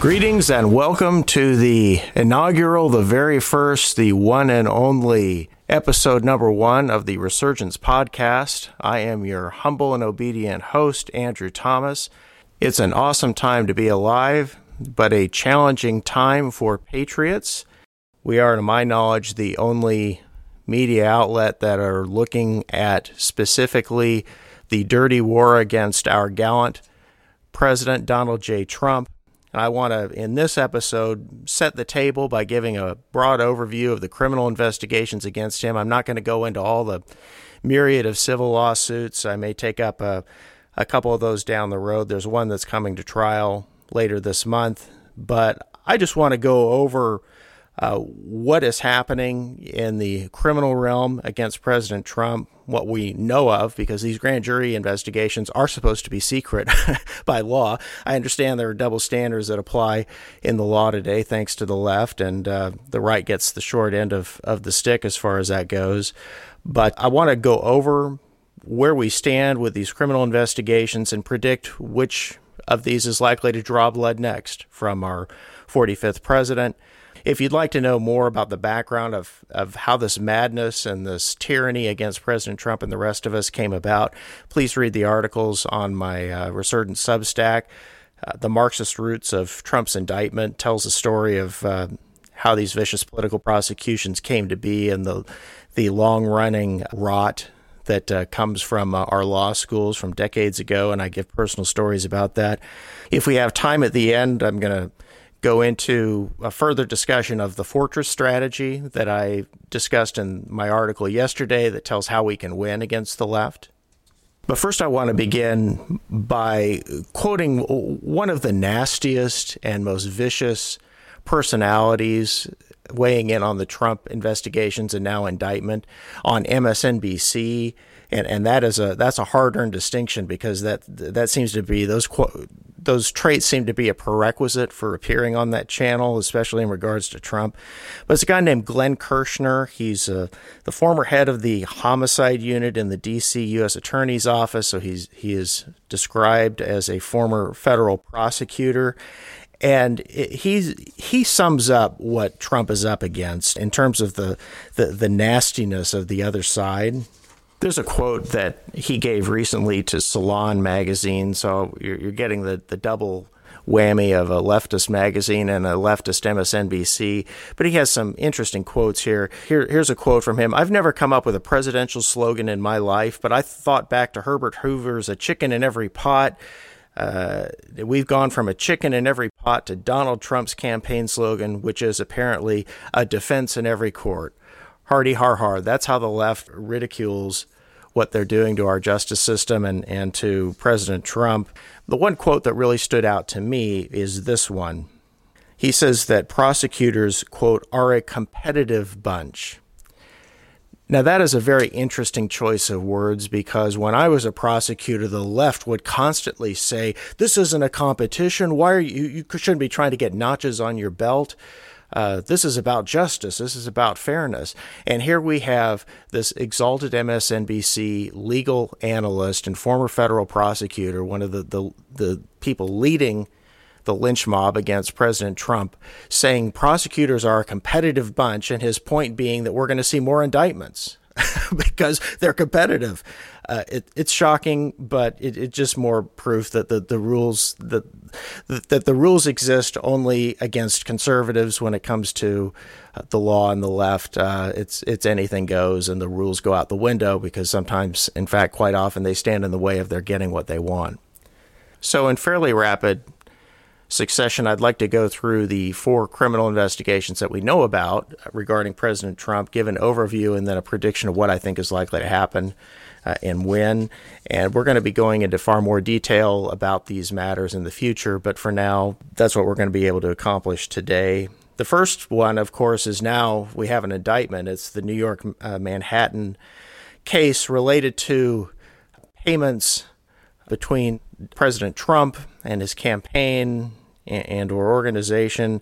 Greetings and welcome to the inaugural, the very first, the one and only episode number one of the Resurgence podcast. I am your humble and obedient host, Andrew Thomas. It's an awesome time to be alive, but a challenging time for patriots. We are, to my knowledge, the only media outlet that are looking at specifically the dirty war against our gallant President Donald J. Trump and I want to, in this episode, set the table by giving a broad overview of the criminal investigations against him. I'm not going to go into all the myriad of civil lawsuits. I may take up a, a couple of those down the road. There's one that's coming to trial later this month. But I just want to go over uh, what is happening in the criminal realm against President Trump, what we know of, because these grand jury investigations are supposed to be secret by law. I understand there are double standards that apply in the law today, thanks to the left, and uh, the right gets the short end of, of the stick as far as that goes. But I want to go over where we stand with these criminal investigations and predict which of these is likely to draw blood next from our 45th president if you'd like to know more about the background of, of how this madness and this tyranny against President Trump and the rest of us came about, please read the articles on my uh, Resurgent Substack. Uh, the Marxist roots of Trump's indictment tells the story of uh, how these vicious political prosecutions came to be and the the long running rot that uh, comes from uh, our law schools from decades ago, and I give personal stories about that. If we have time at the end, I'm going to go into a further discussion of the fortress strategy that I discussed in my article yesterday that tells how we can win against the left. But first, I want to begin by quoting one of the nastiest and most vicious personalities weighing in on the Trump investigations and now indictment on MSNBC and and that is a that's a hard earned distinction because that that seems to be those those traits seem to be a prerequisite for appearing on that channel, especially in regards to Trump. But it's a guy named Glenn Kirschner. He's uh, the former head of the homicide unit in the D.C. U.S. Attorney's Office, so he's he is described as a former federal prosecutor. And he he sums up what Trump is up against in terms of the, the, the nastiness of the other side. There's a quote that he gave recently to Salon magazine, so you're, you're getting the, the double whammy of a leftist magazine and a leftist MSNBC. But he has some interesting quotes here. here. Here's a quote from him I've never come up with a presidential slogan in my life, but I thought back to Herbert Hoover's A Chicken in Every Pot. Uh, we've gone from a chicken in every pot to Donald Trump's campaign slogan, which is apparently a defense in every court hardy har har. That's how the left ridicules what they're doing to our justice system and, and to President Trump. The one quote that really stood out to me is this one. He says that prosecutors, quote, are a competitive bunch. Now, that is a very interesting choice of words because when I was a prosecutor, the left would constantly say, This isn't a competition. Why are you, you shouldn't be trying to get notches on your belt. Uh, this is about justice. This is about fairness. And here we have this exalted MSNBC legal analyst and former federal prosecutor, one of the, the, the people leading the lynch mob against President Trump, saying prosecutors are a competitive bunch, and his point being that we're going to see more indictments because they're competitive. Uh, it, it's shocking, but it, it's just more proof that the, the rules that that the rules exist only against conservatives when it comes to uh, the law and the left. Uh, it's it's anything goes, and the rules go out the window because sometimes, in fact, quite often, they stand in the way of their getting what they want. So, in fairly rapid succession, I'd like to go through the four criminal investigations that we know about regarding President Trump, give an overview, and then a prediction of what I think is likely to happen uh, and when. And we're going to be going into far more detail about these matters in the future, but for now, that's what we're going to be able to accomplish today. The first one, of course, is now we have an indictment. It's the New York uh, Manhattan case related to payments between President Trump and his campaign and, and or organization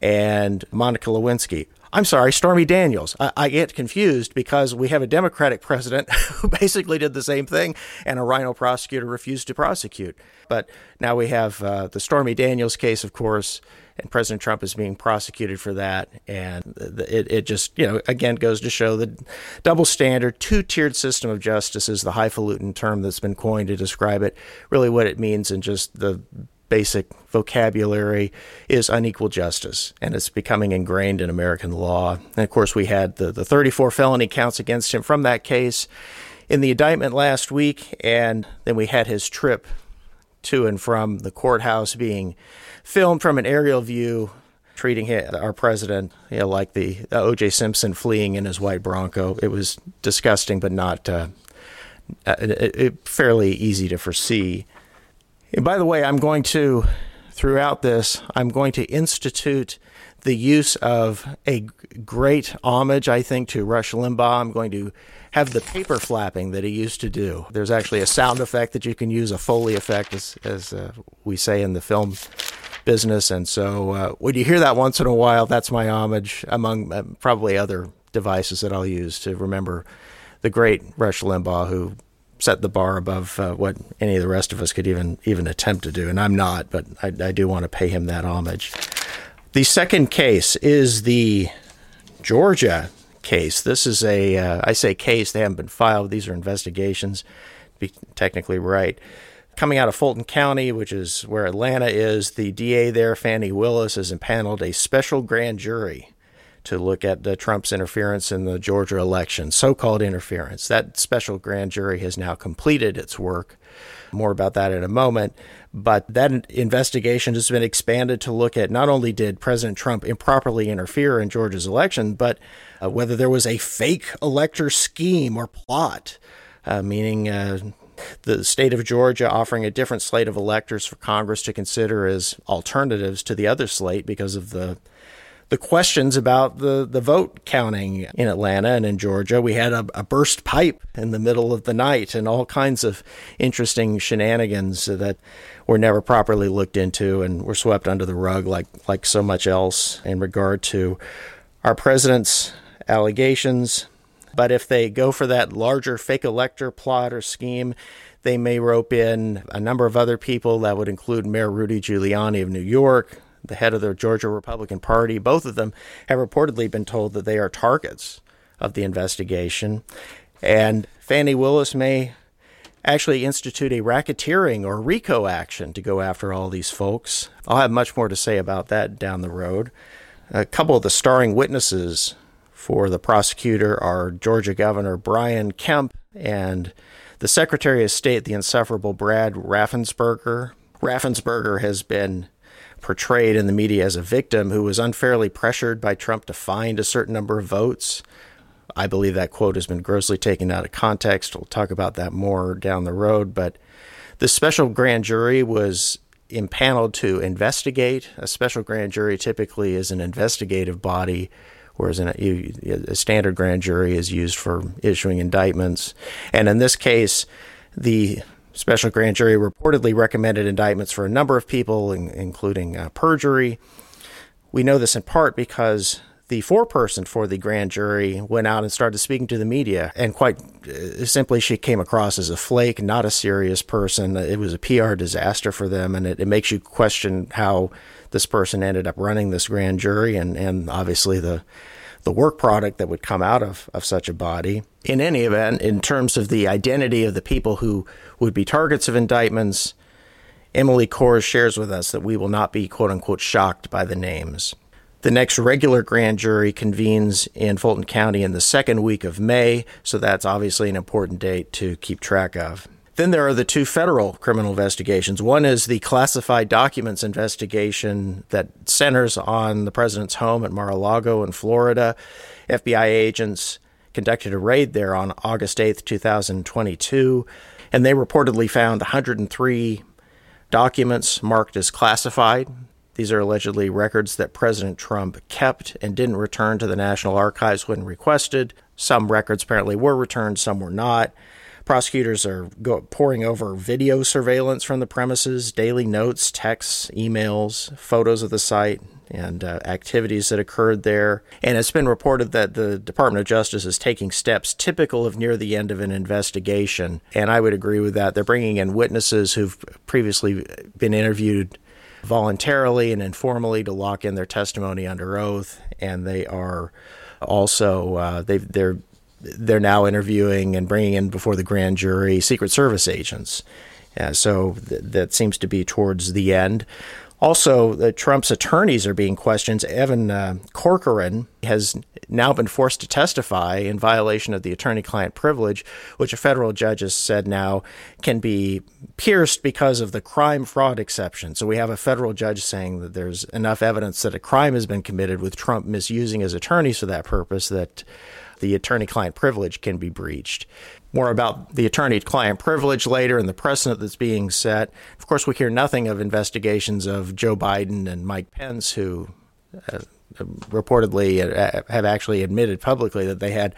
and Monica Lewinsky. I'm sorry, Stormy Daniels. I, I, get confused because we have a Democratic president who basically did the same thing, and a Rhino prosecutor refused to prosecute. But now we have uh, the Stormy Daniels case, of course, and President Trump is being prosecuted for that. And it, it just, you know, again goes to show the double standard, two tiered system of justice is the highfalutin term that's been coined to describe it. Really, what it means in just the basic vocabulary is unequal justice, and it's becoming ingrained in American law. And of course, we had the, the 34 felony counts against him from that case in the indictment last week, and then we had his trip to and from the courthouse being filmed from an aerial view. Treating our president, you know, like the uh, O.J. Simpson fleeing in his white Bronco. It was disgusting, but not uh, uh, fairly easy to foresee. And by the way, I'm going to, throughout this, I'm going to institute the use of a great homage, I think, to Rush Limbaugh. I'm going to have the paper flapping that he used to do. There's actually a sound effect that you can use, a Foley effect, as, as uh, we say in the film business. And so uh, when you hear that once in a while, that's my homage, among uh, probably other devices that I'll use to remember the great Rush Limbaugh, who set the bar above uh, what any of the rest of us could even even attempt to do. And I'm not, but I, I do want to pay him that homage. The second case is the Georgia case. This is a uh, I say case; they haven't been filed. These are investigations. Be technically right. Coming out of Fulton County, which is where Atlanta is, the DA there, Fani Willis, has impaneled a special grand jury to look at the Trump's interference in the Georgia election, so called interference. That special grand jury has now completed its work. More about that in a moment. But that investigation has been expanded to look at not only did President Trump improperly interfere in Georgia's election, but uh, whether there was a fake elector scheme or plot, uh, meaning uh, the state of Georgia offering a different slate of electors for Congress to consider as alternatives to the other slate because of the the questions about the, the vote counting in Atlanta and in Georgia. We had a, a, burst pipe in the middle of the night and all kinds of interesting shenanigans that were never properly looked into and were swept under the rug like, like so much else in regard to our president's allegations. But if they go for that larger fake elector plot or scheme, they may rope in a number of other people. That would include Mayor Rudy Giuliani of New York, the head of the Georgia Republican Party. Both of them have reportedly been told that they are targets of the investigation. And Fani Willis may actually institute a racketeering or RICO action to go after all these folks. I'll have much more to say about that down the road. A couple of the starring witnesses for the prosecutor are Georgia Governor Brian Kemp and the Secretary of State, the insufferable Brad Raffensperger. Raffensperger has been portrayed in the media as a victim who was unfairly pressured by Trump to find a certain number of votes. I believe that quote has been grossly taken out of context. We'll talk about that more down the road. But the special grand jury was impaneled to investigate. A special grand jury typically is an investigative body, whereas a, a standard grand jury is used for issuing indictments. And in this case, the Special grand jury reportedly recommended indictments for a number of people, in, including uh, perjury. We know this in part because the foreperson for the grand jury went out and started speaking to the media, and quite uh, simply, she came across as a flake, not a serious person. It was a PR disaster for them, and it, it makes you question how this person ended up running this grand jury, and, and obviously the the work product that would come out of, of such a body. In any event, in terms of the identity of the people who would be targets of indictments, Emily Kohrs shares with us that we will not be quote unquote shocked by the names. The next regular grand jury convenes in Fulton County in the second week of May, so that's obviously an important date to keep track of. Then there are the two federal criminal investigations. One is the classified documents investigation that centers on the president's home at Mar a Lago in Florida. FBI agents conducted a raid there on August 8th, 2022, and they reportedly found 103 documents marked as classified. These are allegedly records that President Trump kept and didn't return to the National Archives when requested. Some records apparently were returned, some were not. Prosecutors are go- poring over video surveillance from the premises, daily notes, texts, emails, photos of the site, and uh, activities that occurred there. And it's been reported that the Department of Justice is taking steps typical of near the end of an investigation. And I would agree with that. They're bringing in witnesses who've previously been interviewed voluntarily and informally to lock in their testimony under oath. And they are also uh, they they're they're now interviewing and bringing in before the grand jury Secret Service agents. So th- that seems to be towards the end. Also, Trump's attorneys are being questioned. Evan uh, Corcoran has now been forced to testify in violation of the attorney client privilege, which a federal judge has said now can be pierced because of the crime fraud exception. So we have a federal judge saying that there's enough evidence that a crime has been committed with Trump misusing his attorneys for that purpose that the attorney client privilege can be breached more about the attorney client privilege later and the precedent that's being set. Of course, we hear nothing of investigations of Joe Biden and Mike Pence, who uh, reportedly uh, have actually admitted publicly that they had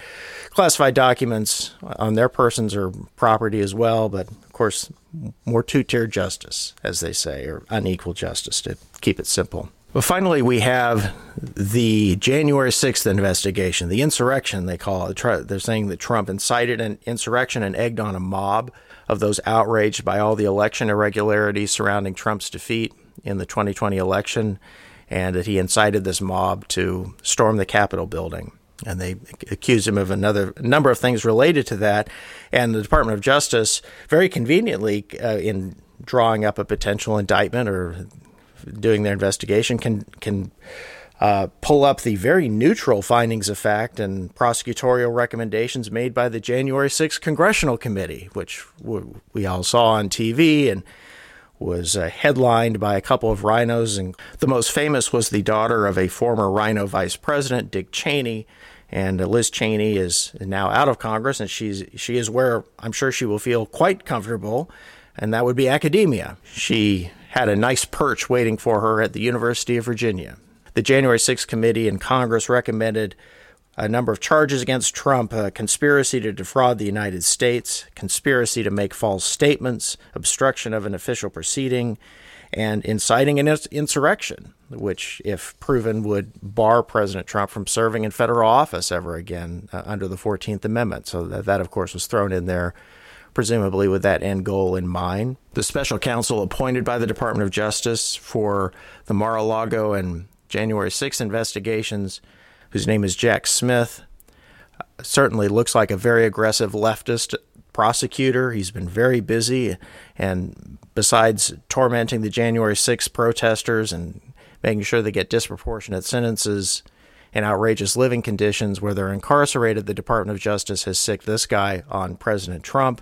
classified documents on their persons or property as well. But of course, more two tier justice, as they say, or unequal justice to keep it simple. Well, finally, we have the January 6th investigation, the insurrection, they call it. They're saying that Trump incited an insurrection and egged on a mob of those outraged by all the election irregularities surrounding Trump's defeat in the 2020 election, and that he incited this mob to storm the Capitol building. And they accuse him of another number of things related to that. And the Department of Justice, very conveniently, uh, in drawing up a potential indictment or doing their investigation can can uh, pull up the very neutral findings of fact and prosecutorial recommendations made by the January 6th Congressional Committee, which we all saw on TV and was uh, headlined by a couple of rhinos. And the most famous was the daughter of a former rhino vice president, Dick Cheney. And uh, Liz Cheney is now out of Congress, and she's she is where I'm sure she will feel quite comfortable, and that would be academia. She had a nice perch waiting for her at the University of Virginia. The January 6th committee in Congress recommended a number of charges against Trump a conspiracy to defraud the United States, conspiracy to make false statements, obstruction of an official proceeding, and inciting an insurrection, which, if proven, would bar President Trump from serving in federal office ever again uh, under the 14th Amendment. So, that, that, of course, was thrown in there presumably with that end goal in mind. The special counsel appointed by the Department of Justice for the Mar a Lago and January 6 investigations, whose name is Jack Smith, certainly looks like a very aggressive leftist prosecutor. He's been very busy, and besides tormenting the January 6 protesters and making sure they get disproportionate sentences and outrageous living conditions where they're incarcerated, the Department of Justice has sicked this guy on President Trump.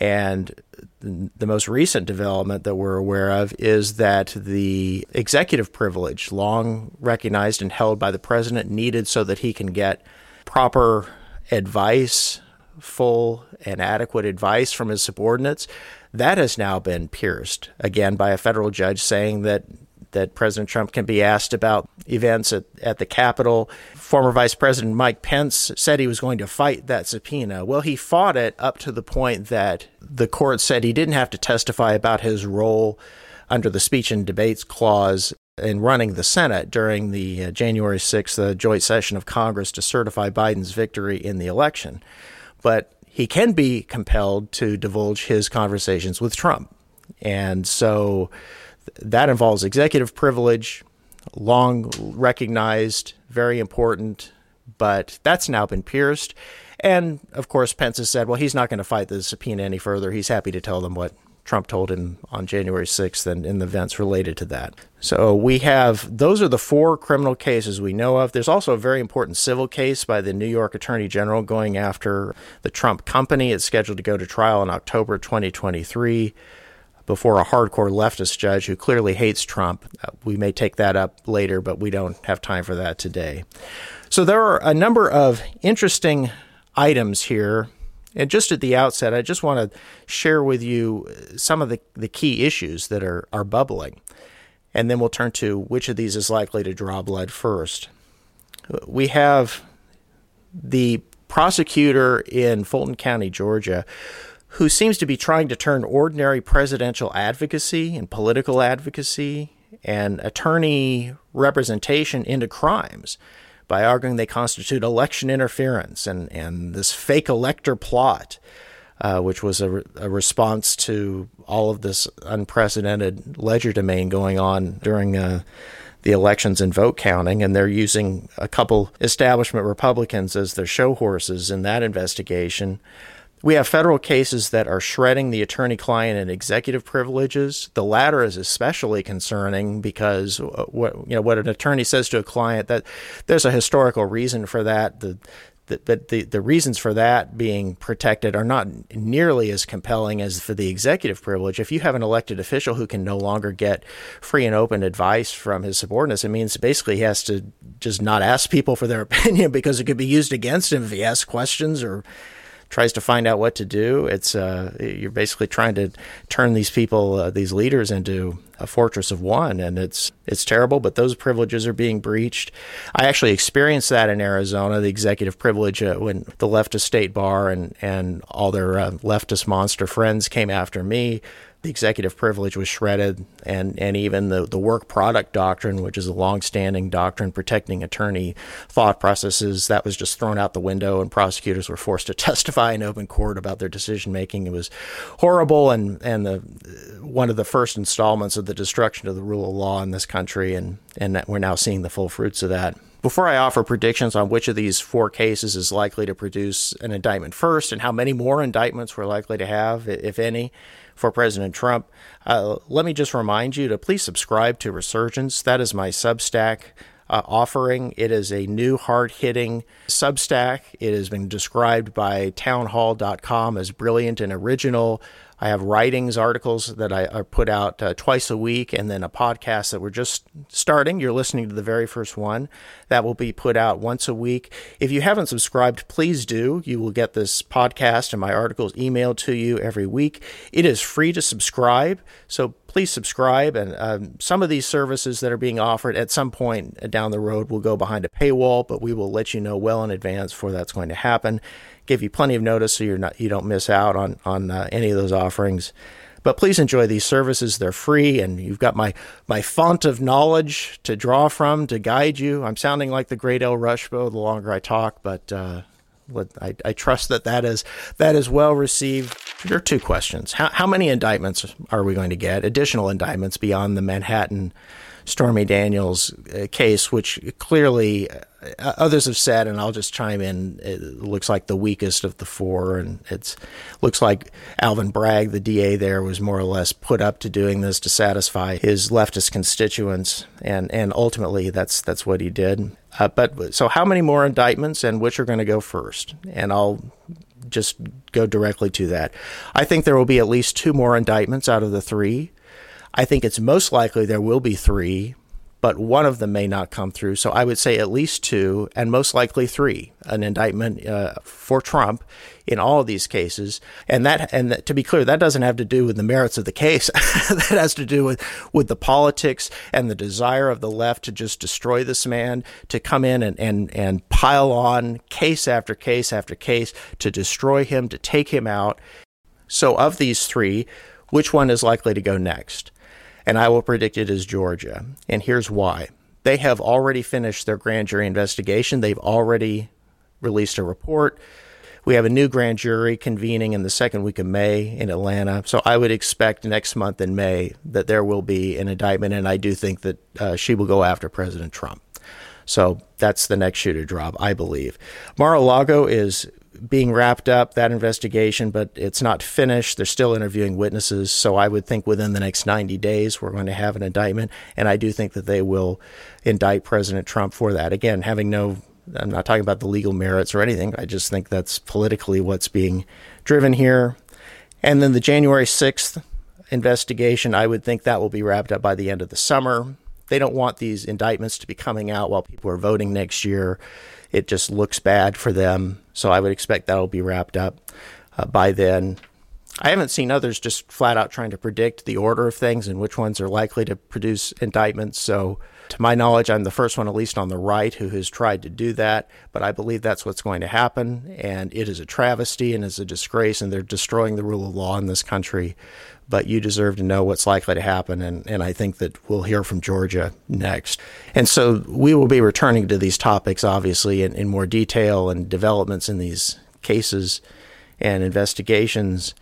And the most recent development that we're aware of is that the executive privilege, long recognized and held by the president, needed so that he can get proper advice, full and adequate advice from his subordinates, that has now been pierced again by a federal judge saying that that President Trump can be asked about events at, at the Capitol. Former Vice President Mike Pence said he was going to fight that subpoena. Well, he fought it up to the point that the court said he didn't have to testify about his role under the speech and debates clause in running the Senate during the uh, January 6th uh, joint session of Congress to certify Biden's victory in the election. But he can be compelled to divulge his conversations with Trump. And so that involves executive privilege, long recognized, very important, but that's now been pierced. And of course, Pence has said, well, he's not going to fight the subpoena any further. He's happy to tell them what Trump told him on January 6th and in the events related to that. So we have those are the four criminal cases we know of. There's also a very important civil case by the New York Attorney General going after the Trump company. It's scheduled to go to trial in October 2023 before a hardcore leftist judge who clearly hates Trump. Uh, we may take that up later, but we don't have time for that today. So there are a number of interesting items here. And just at the outset, I just want to share with you some of the, the key issues that are, are bubbling. And then we'll turn to which of these is likely to draw blood first. We have the prosecutor in Fulton County, Georgia, who seems to be trying to turn ordinary presidential advocacy and political advocacy and attorney representation into crimes by arguing they constitute election interference and, and this fake elector plot, uh, which was a, a, response to all of this unprecedented legerdemain going on during uh, the elections and vote counting. And they're using a couple establishment Republicans as their show horses in that investigation. We have federal cases that are shredding the attorney client and executive privileges. The latter is especially concerning because uh, what you know what an attorney says to a client that there's a historical reason for that. The but the, the reasons for that being protected are not nearly as compelling as for the executive privilege. If you have an elected official who can no longer get free and open advice from his subordinates, it means basically he has to just not ask people for their opinion because it could be used against him if he asks questions or tries to find out what to do. It's uh, you're basically trying to turn these people, uh, these leaders, into a fortress of one, and it's it's terrible. But those privileges are being breached. I actually experienced that in Arizona, the executive privilege uh, when the leftist state bar and and all their uh, leftist monster friends came after me the executive privilege was shredded, and, and even the, the work product doctrine, which is a longstanding doctrine protecting attorney thought processes, that was just thrown out the window, and prosecutors were forced to testify in open court about their decision making. It was horrible, and, and the, one of the first installments of the destruction of the rule of law in this country, and, and we're now seeing the full fruits of that. Before I offer predictions on which of these four cases is likely to produce an indictment first and how many more indictments we're likely to have, if any, for President Trump. Uh, let me just remind you to please subscribe to Resurgence. That is my Substack. Uh, offering. It is a new hard hitting Substack. It has been described by townhall.com as brilliant and original. I have writings, articles that I, put out uh, twice a week, and then a podcast that we're just starting. You're listening to the very first one that will be put out once a week. If you haven't subscribed, please do. You will get this podcast and my articles emailed to you every week. It is free to subscribe, so please subscribe. And um, some of these services that are being offered at some point down the road will go behind a paywall, but we will let you know well in advance before that's going to happen give you plenty of notice so you're not you don't miss out on on uh, any of those offerings. But please enjoy these services; they're free, and you've got my my font of knowledge to draw from to guide you. I'm sounding like the great El Rushbo the longer I talk, but. Uh, I, I, trust that that is that is well received. Are two questions: how, how many indictments are we going to get? Additional indictments beyond the Manhattan Stormy Daniels uh, case, which clearly uh, others have said, and I'll just chime in. It looks like the weakest of the four, and it looks like Alvin Bragg, the DA there, was more or less put up to doing this to satisfy his leftist constituents, and and ultimately that's that's what he did. Uh, but so, how many more indictments, and which are going to go first? And I'll just go directly to that. I think there will be at least two more indictments out of the three. I think it's most likely there will be three, but one of them may not come through. So I would say at least two, and most likely three, an indictment uh, for Trump in all of these cases. And that, and that, to be clear, that doesn't have to do with the merits of the case. that has to do with with the politics and the desire of the left to just destroy this man, to come in and and and pile on case after case after case to destroy him, to take him out. So of these three, which one is likely to go next? And I will predict it is Georgia. And here's why. They have already finished their grand jury investigation. They've already released a report. We have a new grand jury convening in the second week of May in Atlanta. So I would expect next month in May that there will be an indictment, and I do think that uh, she will go after President Trump. So that's the next shoe to drop, I believe. Mar a Lago is being wrapped up, that investigation, but it's not finished. They're still interviewing witnesses. So I would think within the next 90 days, we're going to have an indictment. And I do think that they will indict President Trump for that. Again, having no, I'm not talking about the legal merits or anything. I just think that's politically what's being driven here. And then the January 6th investigation, I would think that will be wrapped up by the end of the summer. They don't want these indictments to be coming out while people are voting next year it just looks bad for them. So I would expect that'll be wrapped up uh, by then. I haven't seen others just flat out trying to predict the order of things and which ones are likely to produce indictments. So To my knowledge, I'm the first one, at least on the right, who has tried to do that, but I believe that's what's going to happen. And it is a travesty and is a disgrace, and they're destroying the rule of law in this country. But you deserve to know what's likely to happen, and, and I think that we'll hear from Georgia next. And so we will be returning to these topics, obviously, in, in more detail and developments in these cases and investigations.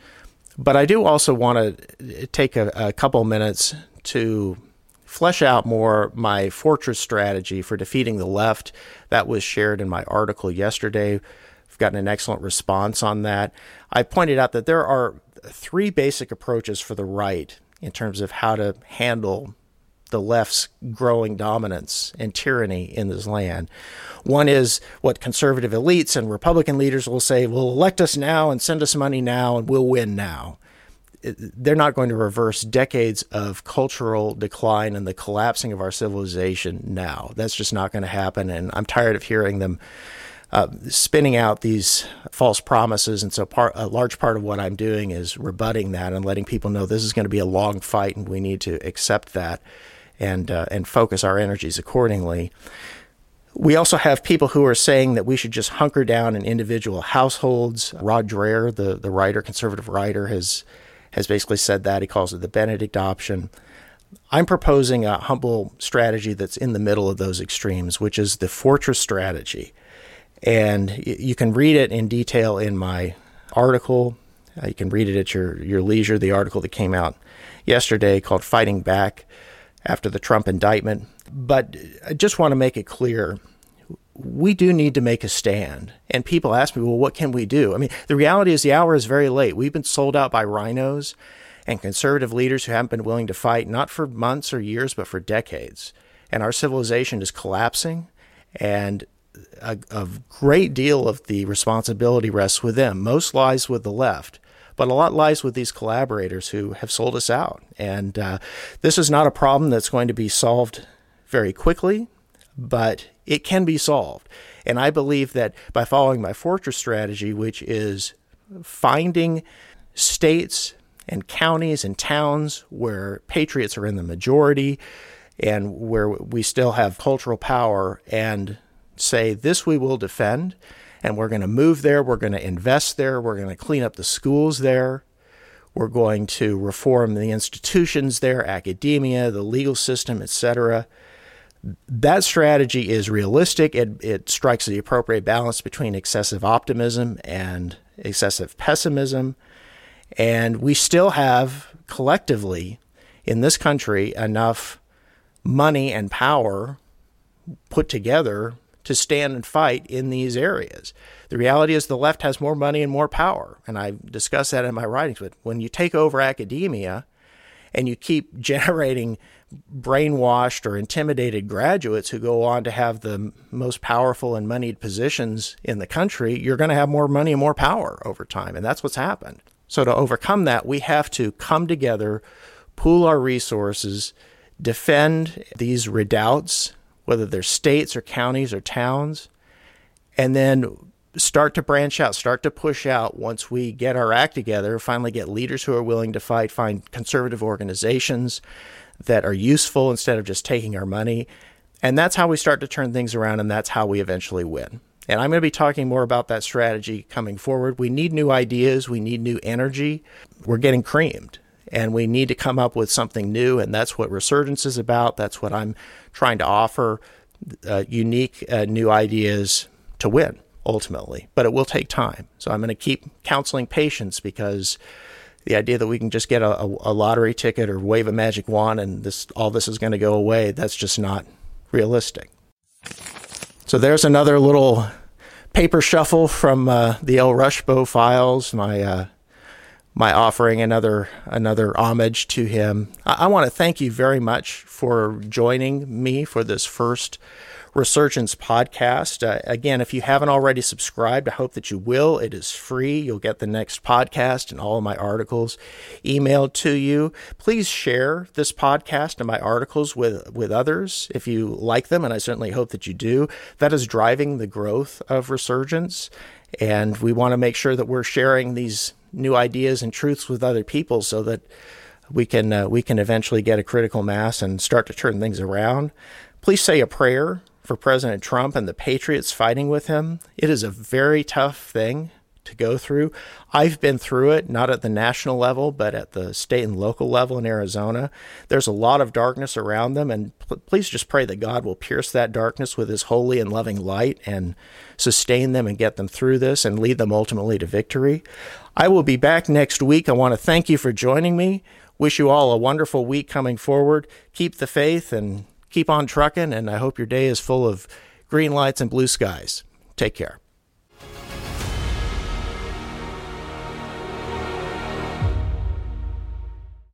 But I do also want to take a, a couple minutes to flesh out more my fortress strategy for defeating the left. That was shared in my article yesterday. I've gotten an excellent response on that. I pointed out that there are three basic approaches for the right in terms of how to handle the left's growing dominance and tyranny in this land. One is what conservative elites and Republican leaders will say, well, elect us now and send us money now and we'll win now. They're not going to reverse decades of cultural decline and the collapsing of our civilization now. That's just not going to happen. And I'm tired of hearing them uh, spinning out these false promises. And so, part, a large part of what I'm doing is rebutting that and letting people know this is going to be a long fight and we need to accept that and uh, and focus our energies accordingly. We also have people who are saying that we should just hunker down in individual households. Rod Dreher, the, the writer, conservative writer, has has basically said that. He calls it the Benedict option. I'm proposing a humble strategy that's in the middle of those extremes, which is the fortress strategy. And you can read it in detail in my article. Uh, you can read it at your, your leisure, the article that came out yesterday called Fighting Back after the Trump indictment. But I just want to make it clear we do need to make a stand. And people ask me, well, what can we do? I mean, the reality is the hour is very late. We've been sold out by rhinos and conservative leaders who haven't been willing to fight, not for months or years, but for decades. And our civilization is collapsing. And a, a great deal of the responsibility rests with them. Most lies with the left but a lot lies with these collaborators who have sold us out. And uh, this is not a problem that's going to be solved very quickly, but it can be solved. And I believe that by following my fortress strategy, which is finding states and counties and towns where patriots are in the majority and where we still have cultural power and say, this we will defend and we're going to move there. We're going to invest there. We're going to clean up the schools there. We're going to reform the institutions there, academia, the legal system, etc. That strategy is realistic. It, it strikes the appropriate balance between excessive optimism and excessive pessimism. And we still have collectively in this country enough money and power put together to stand and fight in these areas. The reality is the left has more money and more power, and I discuss that in my writings. But when you take over academia and you keep generating brainwashed or intimidated graduates who go on to have the most powerful and moneyed positions in the country, you're going to have more money and more power over time. And that's what's happened. So, to overcome that, we have to come together, pool our resources, defend these redoubts whether they're states or counties or towns, and then start to branch out, start to push out once we get our act together, finally get leaders who are willing to fight, find conservative organizations that are useful instead of just taking our money. And that's how we start to turn things around, and that's how we eventually win. And I'm going to be talking more about that strategy coming forward. We need new ideas, we need new energy. We're getting creamed and we need to come up with something new. And that's what Resurgence is about. That's what I'm trying to offer uh, unique uh, new ideas to win ultimately. But it will take time. So I'm going to keep counseling patience because the idea that we can just get a, a, lottery ticket or wave a magic wand and this all this is going to go away that's just not realistic. So there's another little paper shuffle from uh, the El Rushbo files, my uh, my offering another another homage to him. I, I want to thank you very much for joining me for this first Resurgence podcast. Uh, again, if you haven't already subscribed, I hope that you will. It is free. You'll get the next podcast and all of my articles emailed to you. Please share this podcast and my articles with, with others if you like them, and I certainly hope that you do. That is driving the growth of Resurgence, and we want to make sure that we're sharing these new ideas and truths with other people so that we can uh, we can eventually get a critical mass and start to turn things around. Please say a prayer for President Trump and the patriots fighting with him. It is a very tough thing to go through. I've been through it, not at the national level, but at the state and local level in Arizona. There's a lot of darkness around them, and pl- please just pray that God will pierce that darkness with his holy and loving light and sustain them and get them through this and lead them ultimately to victory. I will be back next week. I want to thank you for joining me. Wish you all a wonderful week coming forward. Keep the faith and keep on trucking, and I hope your day is full of green lights and blue skies. Take care.